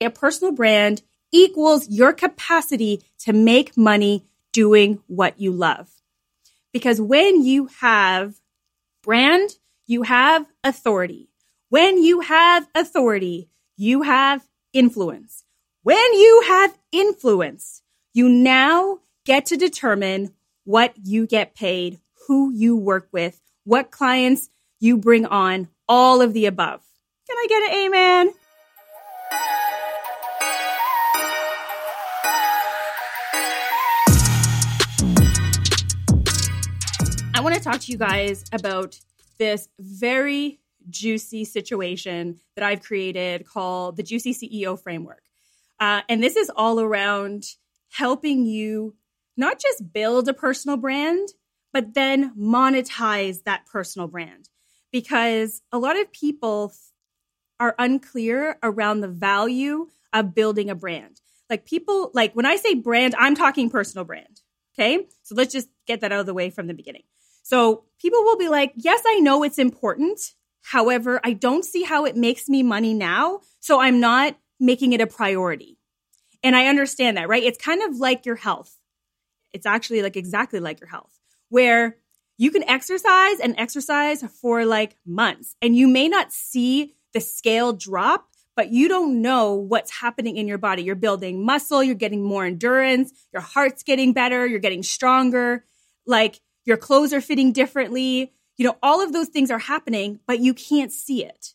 A personal brand equals your capacity to make money doing what you love. Because when you have brand, you have authority. When you have authority, you have influence. When you have influence, you now get to determine what you get paid, who you work with, what clients you bring on, all of the above. Can I get an amen? To talk to you guys about this very juicy situation that I've created called the Juicy CEO Framework. Uh, and this is all around helping you not just build a personal brand, but then monetize that personal brand. Because a lot of people are unclear around the value of building a brand. Like people, like when I say brand, I'm talking personal brand. Okay. So let's just get that out of the way from the beginning. So people will be like, yes, I know it's important. However, I don't see how it makes me money now. So I'm not making it a priority. And I understand that, right? It's kind of like your health. It's actually like exactly like your health, where you can exercise and exercise for like months and you may not see the scale drop, but you don't know what's happening in your body. You're building muscle, you're getting more endurance, your heart's getting better, you're getting stronger, like your clothes are fitting differently. You know, all of those things are happening, but you can't see it,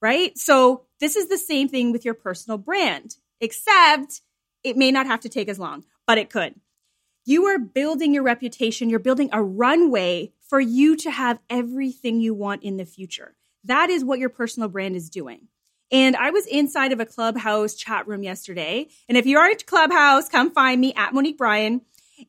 right? So this is the same thing with your personal brand, except it may not have to take as long, but it could. You are building your reputation. You're building a runway for you to have everything you want in the future. That is what your personal brand is doing. And I was inside of a clubhouse chat room yesterday. And if you are at Clubhouse, come find me at Monique Bryan.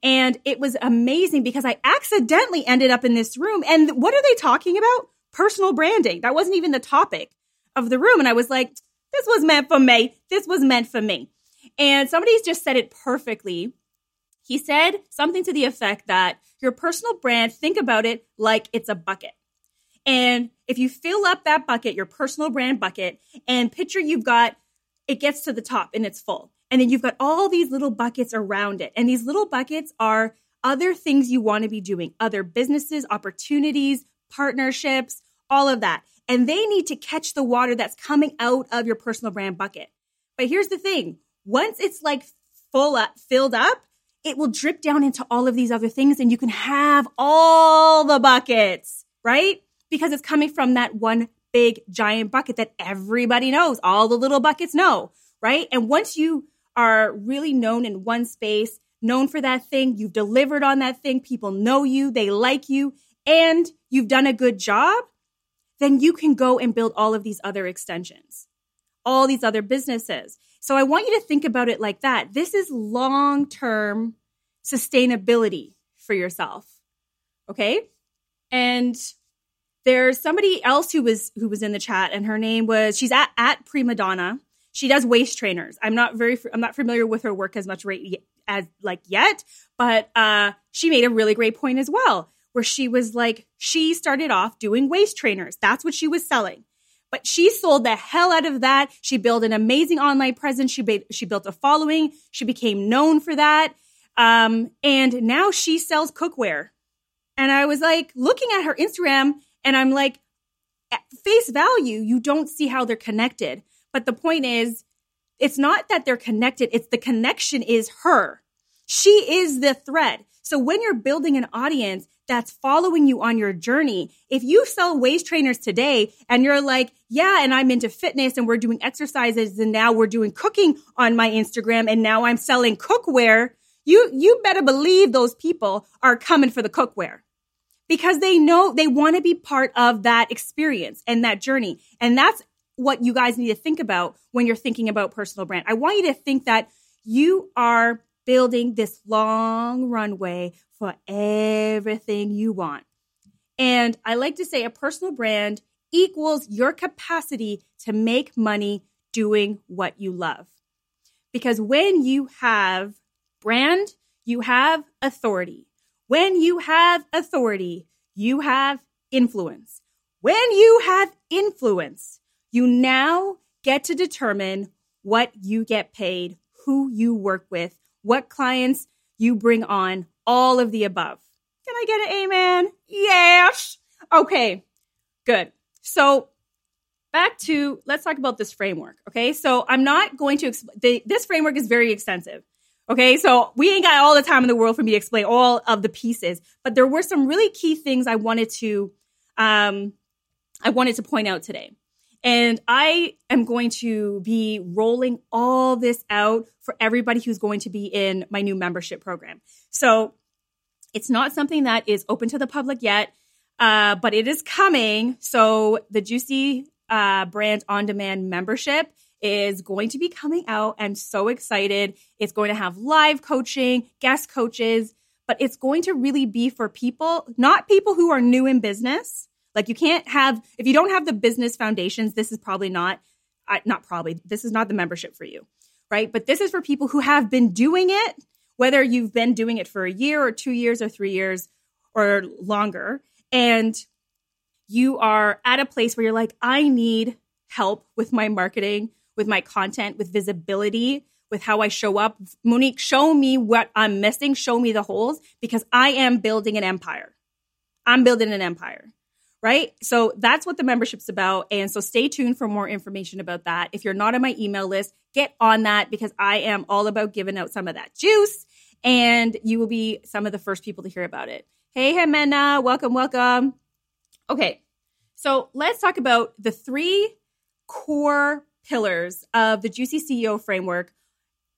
And it was amazing because I accidentally ended up in this room. And what are they talking about? Personal branding. That wasn't even the topic of the room. And I was like, this was meant for me. This was meant for me. And somebody's just said it perfectly. He said something to the effect that your personal brand, think about it like it's a bucket. And if you fill up that bucket, your personal brand bucket, and picture you've got, it gets to the top and it's full. And then you've got all these little buckets around it. And these little buckets are other things you want to be doing, other businesses, opportunities, partnerships, all of that. And they need to catch the water that's coming out of your personal brand bucket. But here's the thing once it's like full up, filled up, it will drip down into all of these other things and you can have all the buckets, right? Because it's coming from that one big giant bucket that everybody knows, all the little buckets know, right? And once you are really known in one space, known for that thing, you've delivered on that thing, people know you, they like you, and you've done a good job, then you can go and build all of these other extensions, all these other businesses. So I want you to think about it like that. This is long term sustainability for yourself. Okay. And there's somebody else who was who was in the chat and her name was she's at at prima donna she does waist trainers. I'm not very I'm not familiar with her work as much right as like yet, but uh, she made a really great point as well, where she was like she started off doing waist trainers. That's what she was selling. But she sold the hell out of that. She built an amazing online presence. She ba- she built a following. She became known for that. Um, and now she sells cookware. And I was like looking at her Instagram and I'm like, at face value, you don't see how they're connected. But the point is, it's not that they're connected, it's the connection is her. She is the thread. So when you're building an audience that's following you on your journey, if you sell waist trainers today and you're like, yeah, and I'm into fitness and we're doing exercises and now we're doing cooking on my Instagram and now I'm selling cookware, you, you better believe those people are coming for the cookware because they know they want to be part of that experience and that journey. And that's what you guys need to think about when you're thinking about personal brand. I want you to think that you are building this long runway for everything you want. And I like to say a personal brand equals your capacity to make money doing what you love. Because when you have brand, you have authority. When you have authority, you have influence. When you have influence, you now get to determine what you get paid, who you work with, what clients you bring on, all of the above. Can I get an amen? Yes. Okay, good. So back to let's talk about this framework. Okay, so I'm not going to explain. This framework is very extensive. Okay, so we ain't got all the time in the world for me to explain all of the pieces, but there were some really key things I wanted to, um, I wanted to point out today. And I am going to be rolling all this out for everybody who's going to be in my new membership program. So it's not something that is open to the public yet, uh, but it is coming. So the Juicy uh, Brand On Demand membership is going to be coming out. I'm so excited. It's going to have live coaching, guest coaches, but it's going to really be for people, not people who are new in business. Like you can't have, if you don't have the business foundations, this is probably not, not probably, this is not the membership for you, right? But this is for people who have been doing it, whether you've been doing it for a year or two years or three years or longer. And you are at a place where you're like, I need help with my marketing, with my content, with visibility, with how I show up. Monique, show me what I'm missing, show me the holes because I am building an empire. I'm building an empire. Right? So that's what the membership's about. And so stay tuned for more information about that. If you're not on my email list, get on that because I am all about giving out some of that juice and you will be some of the first people to hear about it. Hey, Jimena, welcome, welcome. Okay, so let's talk about the three core pillars of the Juicy CEO framework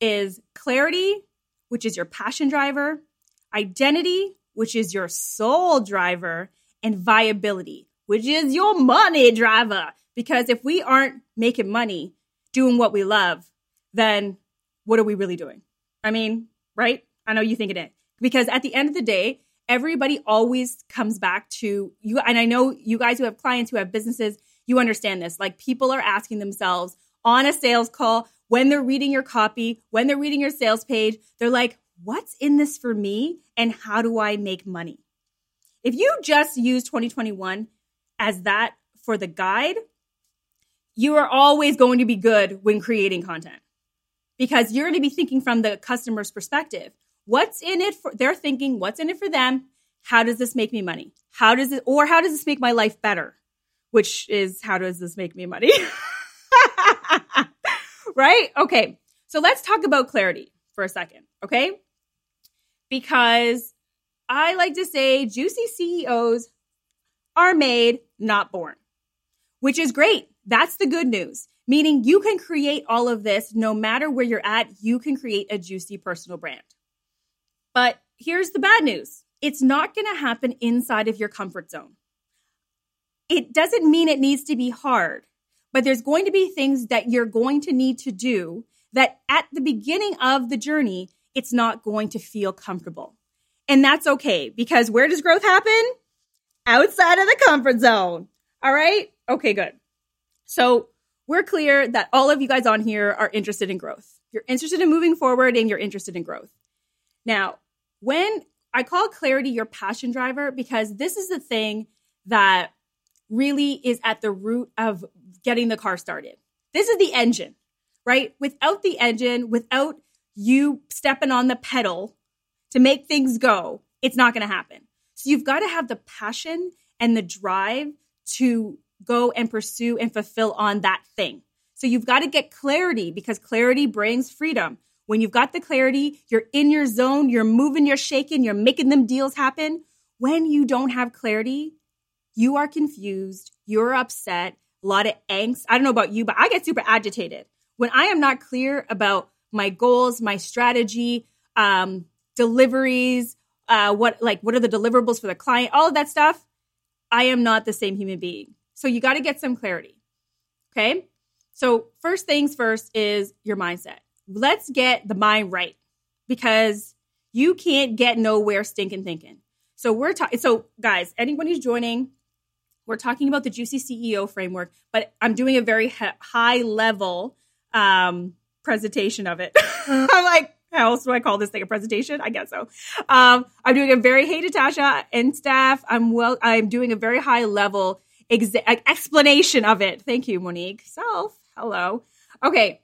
is clarity, which is your passion driver, identity, which is your soul driver, and viability, which is your money driver. Because if we aren't making money doing what we love, then what are we really doing? I mean, right? I know you think it. Because at the end of the day, everybody always comes back to you. And I know you guys who have clients who have businesses, you understand this. Like people are asking themselves on a sales call, when they're reading your copy, when they're reading your sales page, they're like, what's in this for me? And how do I make money? If you just use 2021 as that for the guide, you are always going to be good when creating content because you're going to be thinking from the customer's perspective. What's in it for, they're thinking, what's in it for them? How does this make me money? How does it, or how does this make my life better? Which is, how does this make me money? right? Okay. So let's talk about clarity for a second. Okay. Because I like to say juicy CEOs are made, not born, which is great. That's the good news, meaning you can create all of this no matter where you're at. You can create a juicy personal brand. But here's the bad news it's not going to happen inside of your comfort zone. It doesn't mean it needs to be hard, but there's going to be things that you're going to need to do that at the beginning of the journey, it's not going to feel comfortable. And that's okay because where does growth happen? Outside of the comfort zone. All right. Okay, good. So we're clear that all of you guys on here are interested in growth. You're interested in moving forward and you're interested in growth. Now, when I call clarity your passion driver because this is the thing that really is at the root of getting the car started. This is the engine, right? Without the engine, without you stepping on the pedal to make things go, it's not going to happen. So you've got to have the passion and the drive to go and pursue and fulfill on that thing. So you've got to get clarity because clarity brings freedom. When you've got the clarity, you're in your zone, you're moving, you're shaking, you're making them deals happen. When you don't have clarity, you are confused, you're upset, a lot of angst. I don't know about you, but I get super agitated. When I am not clear about my goals, my strategy, um, deliveries, uh, what like what are the deliverables for the client, all of that stuff, I am not the same human being. So you got to get some clarity. Okay? So first things first is your mindset let's get the mind right because you can't get nowhere stinking thinking. So we're talking. So guys, anyone who's joining, we're talking about the Juicy CEO framework, but I'm doing a very high level um, presentation of it. I'm like, how else do I call this thing a presentation? I guess so. Um, I'm doing a very hey Natasha and staff. I'm well. I'm doing a very high level exa- explanation of it. Thank you, Monique. Self. Hello. Okay.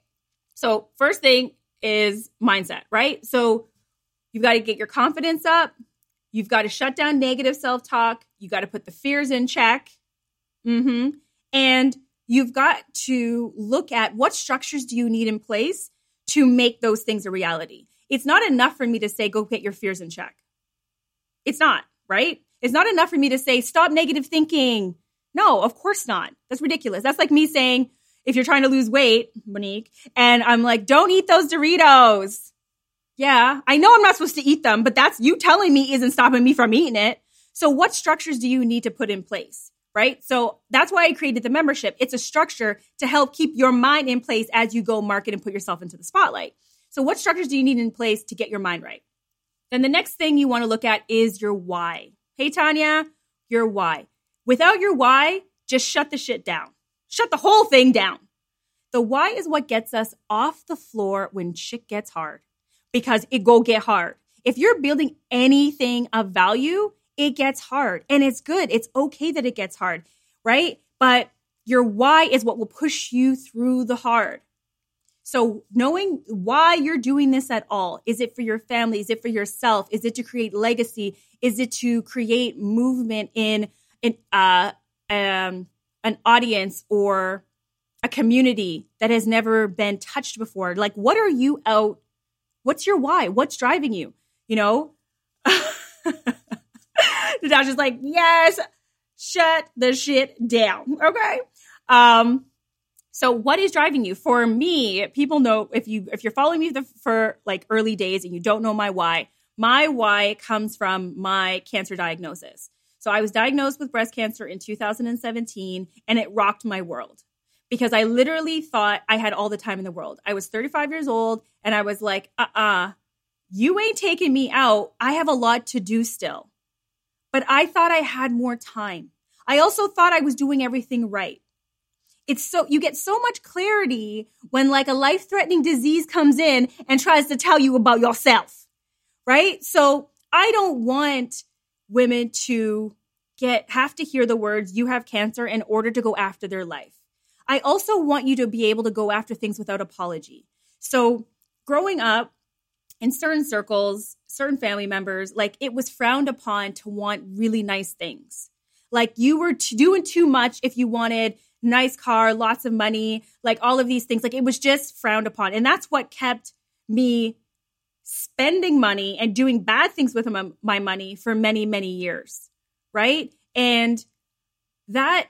So, first thing is mindset, right? So, you've got to get your confidence up. You've got to shut down negative self talk. You got to put the fears in check. Mm-hmm. And you've got to look at what structures do you need in place to make those things a reality. It's not enough for me to say, go get your fears in check. It's not, right? It's not enough for me to say, stop negative thinking. No, of course not. That's ridiculous. That's like me saying, if you're trying to lose weight, Monique, and I'm like, don't eat those Doritos. Yeah, I know I'm not supposed to eat them, but that's you telling me isn't stopping me from eating it. So, what structures do you need to put in place? Right. So, that's why I created the membership. It's a structure to help keep your mind in place as you go market and put yourself into the spotlight. So, what structures do you need in place to get your mind right? Then, the next thing you want to look at is your why. Hey, Tanya, your why. Without your why, just shut the shit down. Shut the whole thing down. The why is what gets us off the floor when shit gets hard because it go get hard. If you're building anything of value, it gets hard and it's good. It's okay that it gets hard, right? But your why is what will push you through the hard. So knowing why you're doing this at all, is it for your family? Is it for yourself? Is it to create legacy? Is it to create movement in, in uh, um, an audience or a community that has never been touched before? Like, what are you out What's your why? What's driving you? You know? Natasha's like, yes, shut the shit down. Okay. Um, so what is driving you? For me, people know if you if you're following me the, for like early days and you don't know my why, my why comes from my cancer diagnosis. So I was diagnosed with breast cancer in 2017 and it rocked my world because I literally thought I had all the time in the world. I was 35 years old and I was like, uh uh-uh, uh, you ain't taking me out. I have a lot to do still. But I thought I had more time. I also thought I was doing everything right. It's so, you get so much clarity when like a life threatening disease comes in and tries to tell you about yourself, right? So I don't want women to get, have to hear the words, you have cancer in order to go after their life. I also want you to be able to go after things without apology. So, growing up in certain circles, certain family members, like it was frowned upon to want really nice things. Like you were doing too much if you wanted nice car, lots of money, like all of these things. Like it was just frowned upon. And that's what kept me spending money and doing bad things with my, my money for many, many years. Right. And that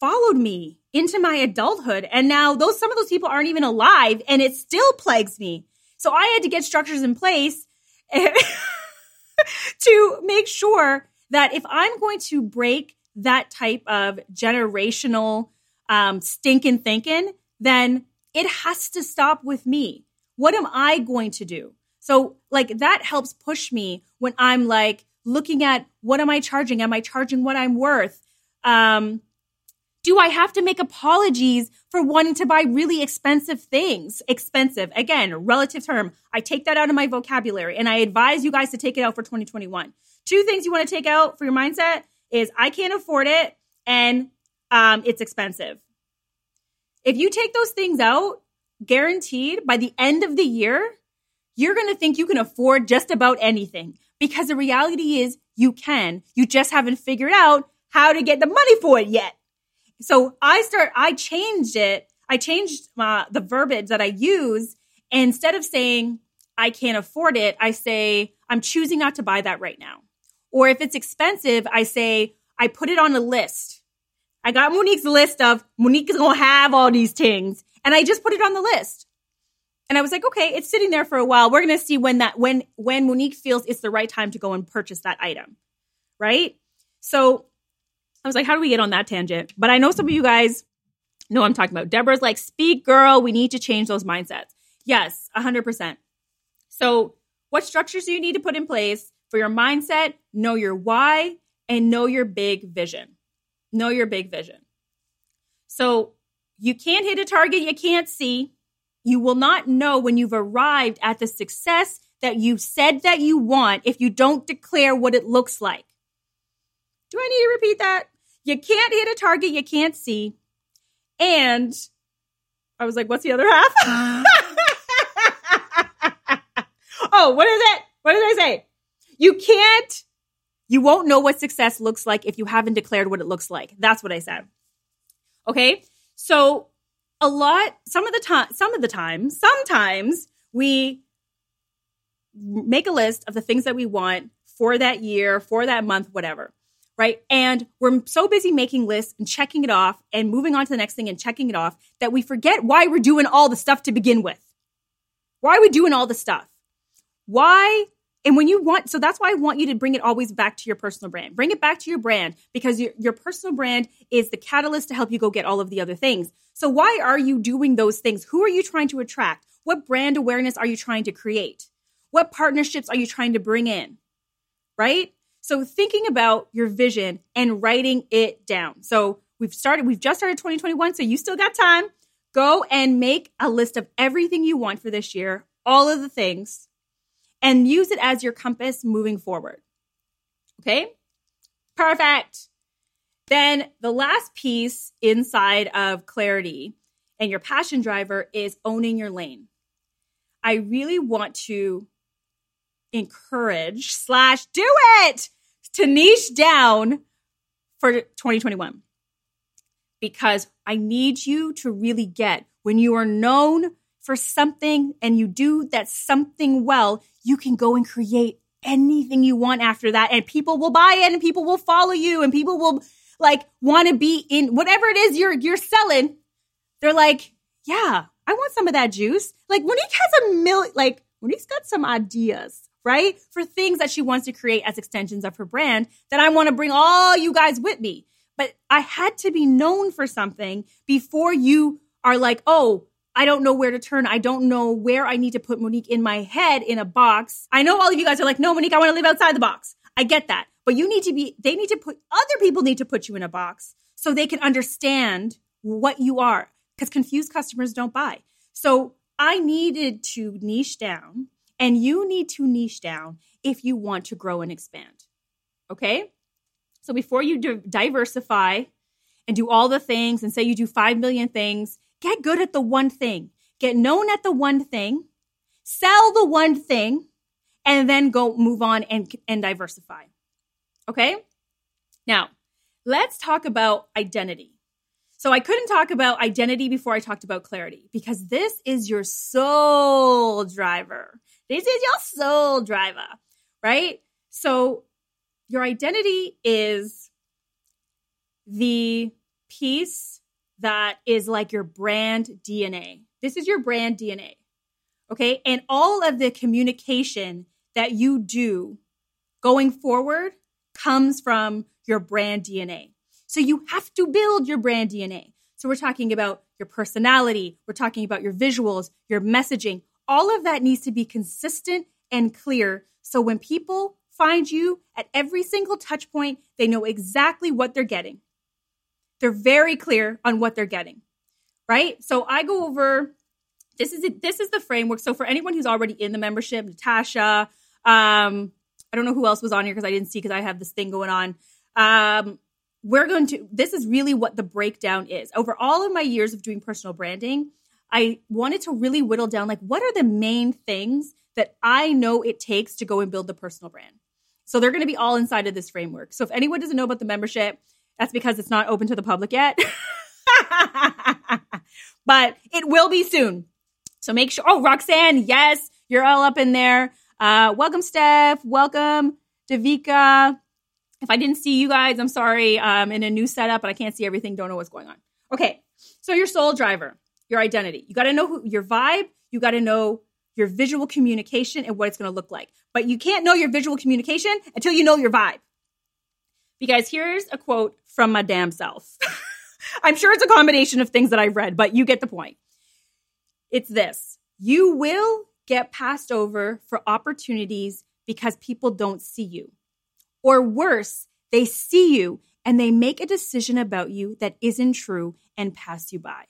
followed me into my adulthood. And now those some of those people aren't even alive and it still plagues me. So I had to get structures in place to make sure that if I'm going to break that type of generational um, stinking thinking, then it has to stop with me. What am I going to do? So, like, that helps push me when I'm like looking at what am I charging? Am I charging what I'm worth? Um, do I have to make apologies for wanting to buy really expensive things? Expensive, again, relative term. I take that out of my vocabulary and I advise you guys to take it out for 2021. Two things you want to take out for your mindset is I can't afford it and um, it's expensive. If you take those things out, guaranteed by the end of the year, you're going to think you can afford just about anything because the reality is you can. You just haven't figured out how to get the money for it yet. So I start, I changed it. I changed uh, the verbiage that I use. Instead of saying, I can't afford it, I say, I'm choosing not to buy that right now. Or if it's expensive, I say, I put it on a list. I got Monique's list of Monique is going to have all these things. And I just put it on the list. And I was like, okay, it's sitting there for a while. We're going to see when that, when, when Monique feels it's the right time to go and purchase that item. Right. So I was like, how do we get on that tangent? But I know some of you guys know I'm talking about. Deborah's like, speak, girl. We need to change those mindsets. Yes, 100%. So, what structures do you need to put in place for your mindset? Know your why and know your big vision. Know your big vision. So, you can't hit a target you can't see. You will not know when you've arrived at the success that you said that you want if you don't declare what it looks like. Do I need to repeat that? You can't hit a target you can't see. And I was like, what's the other half? no, oh, what is it? What did I say? You can't, you won't know what success looks like if you haven't declared what it looks like. That's what I said. Okay. So a lot, some of the time, some of the time, sometimes we make a list of the things that we want for that year, for that month, whatever. Right. And we're so busy making lists and checking it off and moving on to the next thing and checking it off that we forget why we're doing all the stuff to begin with. Why are we doing all the stuff? Why? And when you want, so that's why I want you to bring it always back to your personal brand. Bring it back to your brand because your, your personal brand is the catalyst to help you go get all of the other things. So why are you doing those things? Who are you trying to attract? What brand awareness are you trying to create? What partnerships are you trying to bring in? Right? So thinking about your vision and writing it down. So we've started, we've just started 2021, so you still got time. Go and make a list of everything you want for this year, all of the things, and use it as your compass moving forward. Okay? Perfect. Then the last piece inside of clarity and your passion driver is owning your lane. I really want to encourage slash do it to niche down for 2021 because I need you to really get when you are known for something and you do that something well, you can go and create anything you want after that and people will buy it and people will follow you and people will like want to be in whatever it is you're you're selling. They're like, "Yeah, I want some of that juice." Like Monique has a million like Monique's got some ideas, right? For things that she wants to create as extensions of her brand that I want to bring all you guys with me. But I had to be known for something before you are like, "Oh, I don't know where to turn. I don't know where I need to put Monique in my head in a box. I know all of you guys are like, no, Monique, I want to live outside the box. I get that. But you need to be, they need to put, other people need to put you in a box so they can understand what you are because confused customers don't buy. So I needed to niche down and you need to niche down if you want to grow and expand. Okay. So before you diversify and do all the things and say you do 5 million things Get good at the one thing. Get known at the one thing. Sell the one thing and then go move on and, and diversify. Okay? Now, let's talk about identity. So I couldn't talk about identity before I talked about clarity because this is your soul driver. This is your soul driver, right? So your identity is the piece that is like your brand DNA. This is your brand DNA. Okay. And all of the communication that you do going forward comes from your brand DNA. So you have to build your brand DNA. So we're talking about your personality, we're talking about your visuals, your messaging. All of that needs to be consistent and clear. So when people find you at every single touch point, they know exactly what they're getting. They're very clear on what they're getting, right? So I go over this is it, this is the framework. So for anyone who's already in the membership, Natasha, um, I don't know who else was on here because I didn't see because I have this thing going on. Um, we're going to this is really what the breakdown is. Over all of my years of doing personal branding, I wanted to really whittle down like what are the main things that I know it takes to go and build the personal brand. So they're going to be all inside of this framework. So if anyone doesn't know about the membership, that's because it's not open to the public yet. but it will be soon. So make sure. Oh, Roxanne, yes, you're all up in there. Uh, welcome, Steph. Welcome, Davika. If I didn't see you guys, I'm sorry. I'm in a new setup, but I can't see everything. Don't know what's going on. Okay. So your soul driver, your identity. You got to know who, your vibe. You got to know your visual communication and what it's going to look like. But you can't know your visual communication until you know your vibe. Because here's a quote from my damn self. I'm sure it's a combination of things that I've read, but you get the point. It's this you will get passed over for opportunities because people don't see you. Or worse, they see you and they make a decision about you that isn't true and pass you by.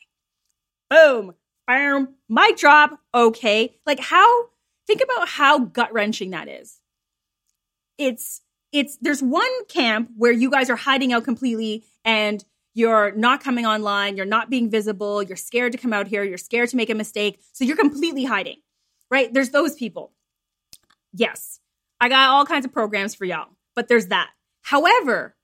Boom, boom, mic drop. Okay. Like, how, think about how gut wrenching that is. It's it's there's one camp where you guys are hiding out completely and you're not coming online, you're not being visible, you're scared to come out here, you're scared to make a mistake, so you're completely hiding. Right? There's those people. Yes, I got all kinds of programs for y'all, but there's that. However,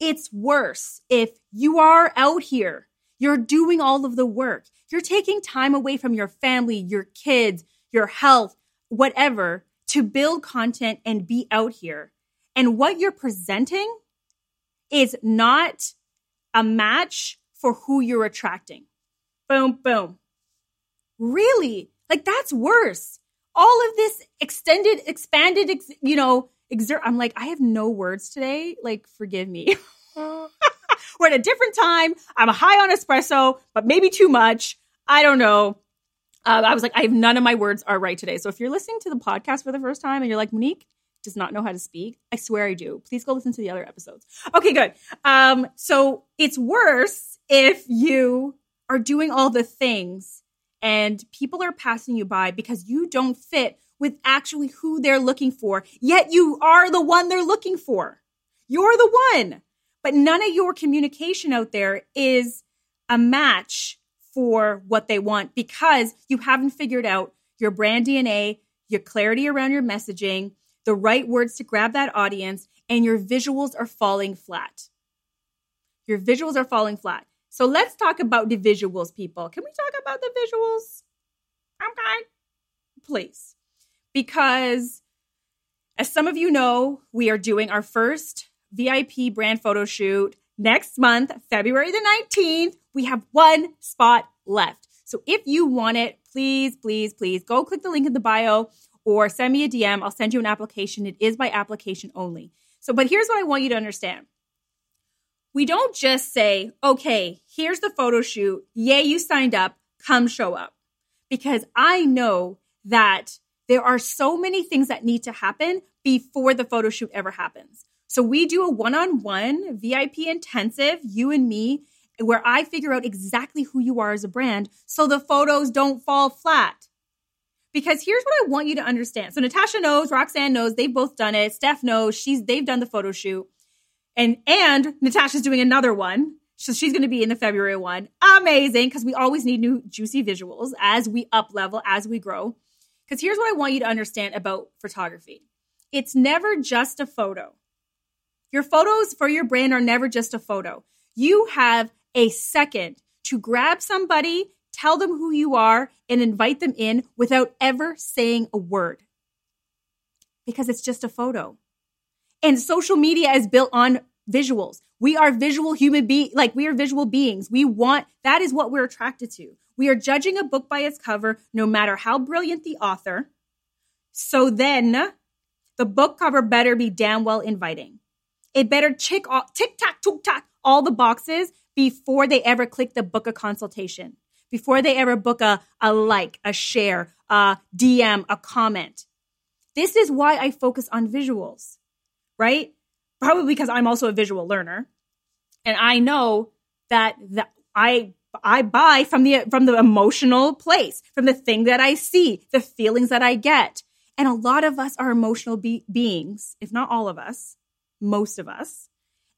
it's worse if you are out here, you're doing all of the work, you're taking time away from your family, your kids, your health, whatever, to build content and be out here. And what you're presenting is not a match for who you're attracting. Boom, boom. Really? Like that's worse. All of this extended, expanded, ex, you know, exert. I'm like, I have no words today. Like, forgive me. We're at a different time. I'm high on espresso, but maybe too much. I don't know. Uh, I was like, I have none of my words are right today. So if you're listening to the podcast for the first time and you're like, Monique does not know how to speak, I swear I do. Please go listen to the other episodes. Okay, good. Um, so it's worse if you are doing all the things and people are passing you by because you don't fit with actually who they're looking for, yet you are the one they're looking for. You're the one. But none of your communication out there is a match for what they want because you haven't figured out your brand DNA, your clarity around your messaging, the right words to grab that audience, and your visuals are falling flat. Your visuals are falling flat. So let's talk about the visuals, people. Can we talk about the visuals? Okay. Please. Because as some of you know, we are doing our first VIP brand photo shoot next month, February the 19th. We have one spot left. So if you want it, please, please, please go click the link in the bio or send me a DM. I'll send you an application. It is by application only. So, but here's what I want you to understand. We don't just say, okay, here's the photo shoot. Yay, you signed up. Come show up. Because I know that there are so many things that need to happen before the photo shoot ever happens. So we do a one on one VIP intensive, you and me, where I figure out exactly who you are as a brand so the photos don't fall flat. Because here's what I want you to understand. So Natasha knows, Roxanne knows, they've both done it. Steph knows, she's they've done the photo shoot. And and Natasha's doing another one. So she's going to be in the February one. Amazing because we always need new juicy visuals as we up level, as we grow. Because here's what I want you to understand about photography. It's never just a photo. Your photos for your brand are never just a photo. You have a second to grab somebody, tell them who you are, and invite them in without ever saying a word. Because it's just a photo. And social media is built on visuals. We are visual human be like we are visual beings. We want that is what we're attracted to. We are judging a book by its cover, no matter how brilliant the author. So then the book cover better be damn well inviting. It better tick off, tick tock, took tock, all the boxes before they ever click the book a consultation, before they ever book a, a like, a share, a DM, a comment. This is why I focus on visuals, right? Probably because I'm also a visual learner. And I know that, that I I buy from the from the emotional place, from the thing that I see, the feelings that I get. And a lot of us are emotional be- beings, if not all of us most of us,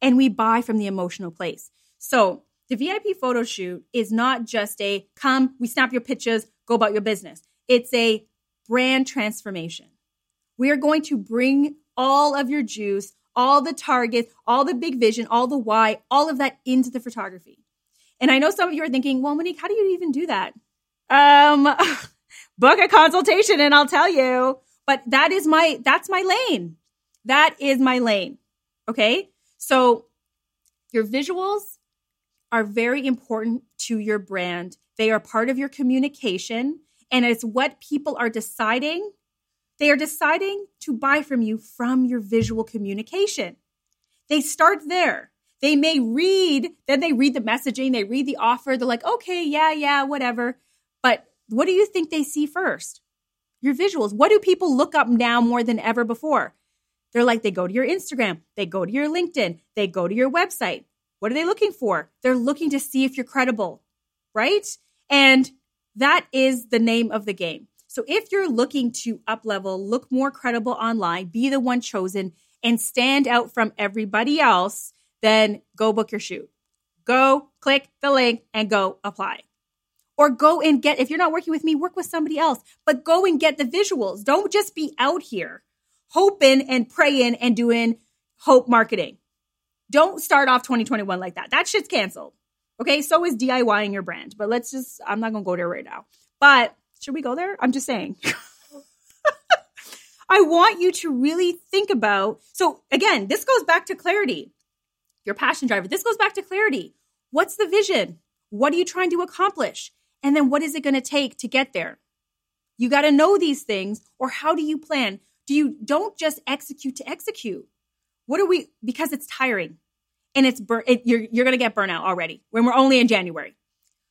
and we buy from the emotional place. So the VIP photo shoot is not just a come, we snap your pictures, go about your business. It's a brand transformation. We are going to bring all of your juice, all the targets, all the big vision, all the why, all of that into the photography. And I know some of you are thinking, well, Monique, how do you even do that? Um, book a consultation and I'll tell you. But that is my, that's my lane. That is my lane. Okay. So your visuals are very important to your brand. They are part of your communication and it's what people are deciding. They are deciding to buy from you from your visual communication. They start there. They may read, then they read the messaging, they read the offer, they're like, okay, yeah, yeah, whatever. But what do you think they see first? Your visuals. What do people look up now more than ever before? They're like, they go to your Instagram, they go to your LinkedIn, they go to your website. What are they looking for? They're looking to see if you're credible, right? And that is the name of the game. So if you're looking to up level, look more credible online, be the one chosen, and stand out from everybody else, then go book your shoot. Go click the link and go apply. Or go and get, if you're not working with me, work with somebody else, but go and get the visuals. Don't just be out here hoping and praying and doing hope marketing. Don't start off 2021 like that. That shit's canceled. Okay. So is DIYing your brand. But let's just, I'm not going to go there right now. But should we go there? I'm just saying. I want you to really think about. So again, this goes back to clarity. Your passion driver. This goes back to clarity. What's the vision? What are you trying to accomplish? And then what is it going to take to get there? You got to know these things or how do you plan? Do you don't just execute to execute? What are we because it's tiring and it's burn it, you're you're going to get burnout already when we're only in January.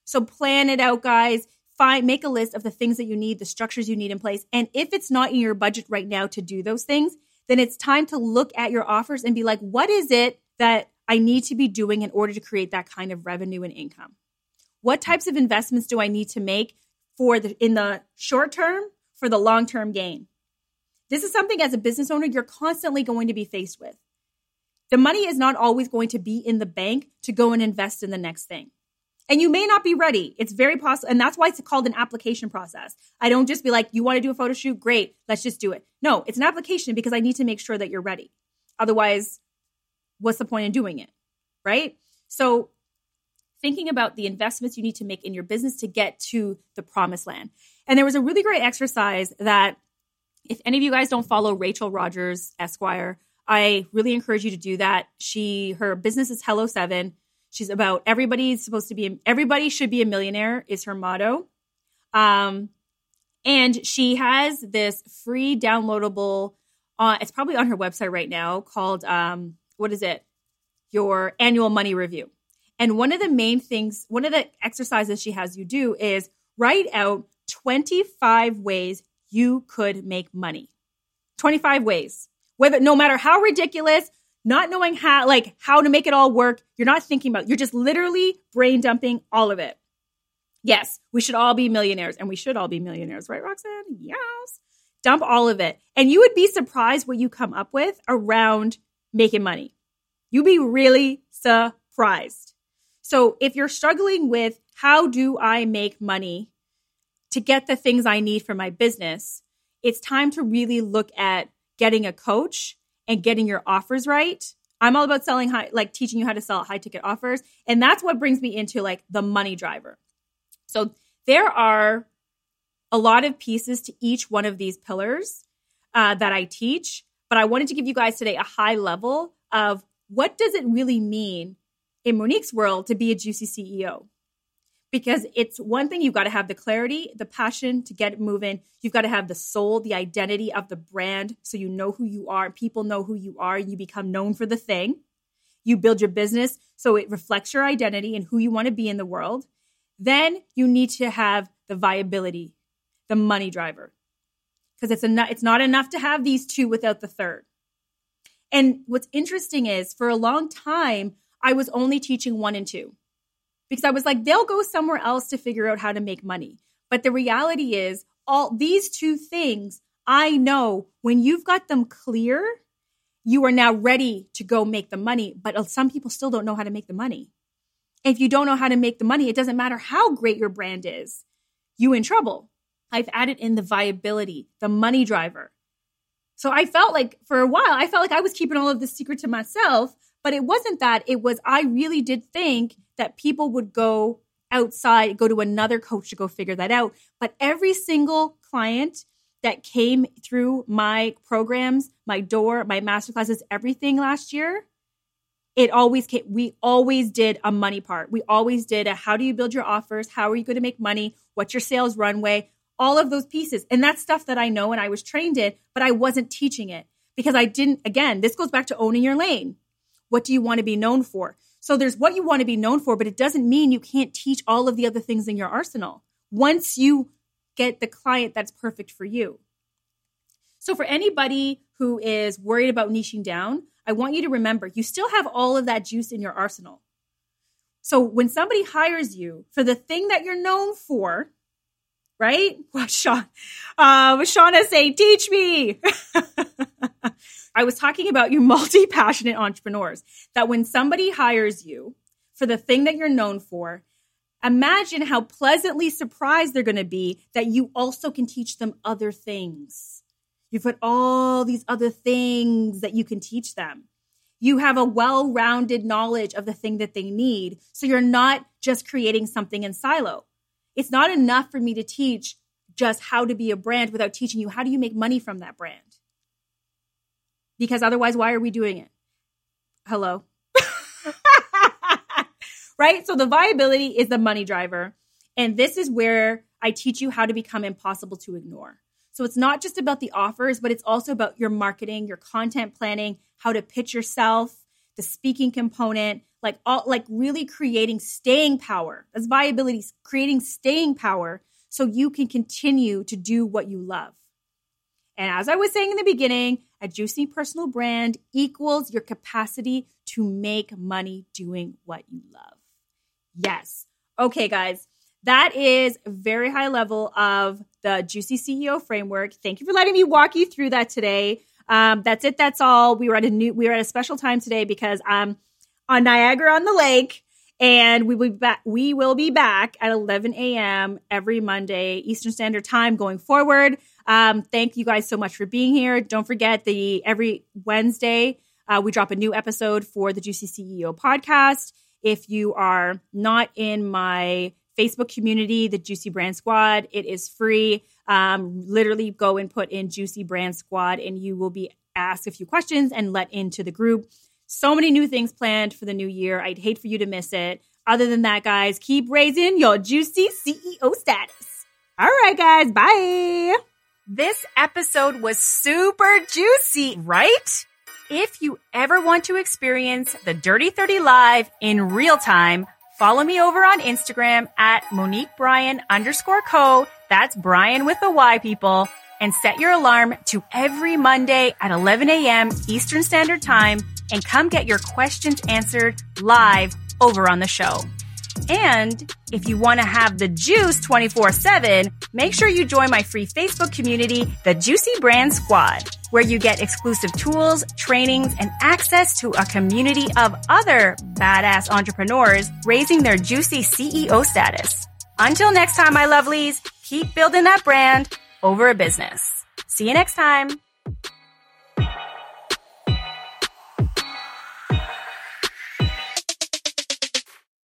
So plan it out guys find make a list of the things that you need, the structures you need in place. And if it's not in your budget right now to do those things, then it's time to look at your offers and be like, what is it that I need to be doing in order to create that kind of revenue and income? What types of investments do I need to make for the in the short term for the long-term gain? This is something as a business owner you're constantly going to be faced with. The money is not always going to be in the bank to go and invest in the next thing. And you may not be ready. It's very possible. And that's why it's called an application process. I don't just be like, you want to do a photo shoot? Great. Let's just do it. No, it's an application because I need to make sure that you're ready. Otherwise, what's the point in doing it? Right? So, thinking about the investments you need to make in your business to get to the promised land. And there was a really great exercise that, if any of you guys don't follow Rachel Rodgers Esquire, I really encourage you to do that. She, her business is Hello Seven She's about everybody's supposed to be everybody should be a millionaire is her motto. Um, and she has this free downloadable. Uh, it's probably on her website right now called um, what is it? Your annual money review. And one of the main things, one of the exercises she has you do is write out 25 ways you could make money. 25 ways. Whether no matter how ridiculous, not knowing how like how to make it all work you're not thinking about you're just literally brain dumping all of it. Yes we should all be millionaires and we should all be millionaires right roxanne? Yes. Dump all of it. And you would be surprised what you come up with around making money. You'd be really surprised. So if you're struggling with how do i make money to get the things i need for my business it's time to really look at getting a coach and getting your offers right. I'm all about selling high, like teaching you how to sell high ticket offers. And that's what brings me into like the money driver. So there are a lot of pieces to each one of these pillars uh, that I teach, but I wanted to give you guys today a high level of what does it really mean in Monique's world to be a juicy CEO? Because it's one thing you've got to have the clarity, the passion to get moving. You've got to have the soul, the identity of the brand so you know who you are, people know who you are, you become known for the thing. You build your business so it reflects your identity and who you want to be in the world. Then you need to have the viability, the money driver. Because it's enough, it's not enough to have these two without the third. And what's interesting is for a long time, I was only teaching one and two because I was like, they'll go somewhere else to figure out how to make money. But the reality is, all these two things, I know when you've got them clear, you are now ready to go make the money. But uh, some people still don't know how to make the money. if you don't know how to make the money, it doesn't matter how great your brand is, you in trouble. I've added in the viability, the money driver. So I felt like for a while, I felt like I was keeping all of this secret to myself, but it wasn't that. It was, I really did think that people would go outside, go to another coach to go figure that out. But every single client that came through my programs, my door, my masterclasses, everything last year, it always came, we always did a money part. We always did a how do you build your offers? How are you going to make money? What's your sales runway? All of those pieces. And that's stuff that I know and I was trained in, but I wasn't teaching it because I didn't, again, this goes back to owning your lane. What do you want to be known for? So there's what you want to be known for, but it doesn't mean you can't teach all of the other things in your arsenal once you get the client that's perfect for you. So for anybody who is worried about niching down, I want you to remember you still have all of that juice in your arsenal. So when somebody hires you for the thing that you're known for, right? Well, Sean, uh, Shauna saying, teach me. I was talking about you multi passionate entrepreneurs that when somebody hires you for the thing that you're known for, imagine how pleasantly surprised they're going to be that you also can teach them other things. You've got all these other things that you can teach them. You have a well rounded knowledge of the thing that they need. So you're not just creating something in silo. It's not enough for me to teach just how to be a brand without teaching you how do you make money from that brand. Because otherwise, why are we doing it? Hello. right? So the viability is the money driver. And this is where I teach you how to become impossible to ignore. So it's not just about the offers, but it's also about your marketing, your content planning, how to pitch yourself, the speaking component, like all like really creating staying power. That's viability, creating staying power so you can continue to do what you love. And as I was saying in the beginning, a juicy personal brand equals your capacity to make money doing what you love. Yes. Okay, guys. That is very high level of the Juicy CEO framework. Thank you for letting me walk you through that today. Um, that's it. That's all. We were at a new. We were at a special time today because I'm on Niagara on the Lake, and we will be back. We will be back at 11 a.m. every Monday Eastern Standard Time going forward. Um, thank you guys so much for being here. Don't forget the every Wednesday uh, we drop a new episode for the Juicy CEO podcast. If you are not in my Facebook community, the Juicy Brand Squad, it is free. Um, literally go and put in Juicy Brand Squad, and you will be asked a few questions and let into the group. So many new things planned for the new year. I'd hate for you to miss it. Other than that, guys, keep raising your juicy CEO status. All right, guys, bye. This episode was super juicy, right? If you ever want to experience the Dirty 30 Live in real time, follow me over on Instagram at Monique Bryan underscore co. That's Bryan with the Y people. And set your alarm to every Monday at 11 a.m. Eastern Standard Time and come get your questions answered live over on the show. And if you want to have the juice 24 7, make sure you join my free Facebook community, the Juicy Brand Squad, where you get exclusive tools, trainings, and access to a community of other badass entrepreneurs raising their juicy CEO status. Until next time, my lovelies, keep building that brand over a business. See you next time.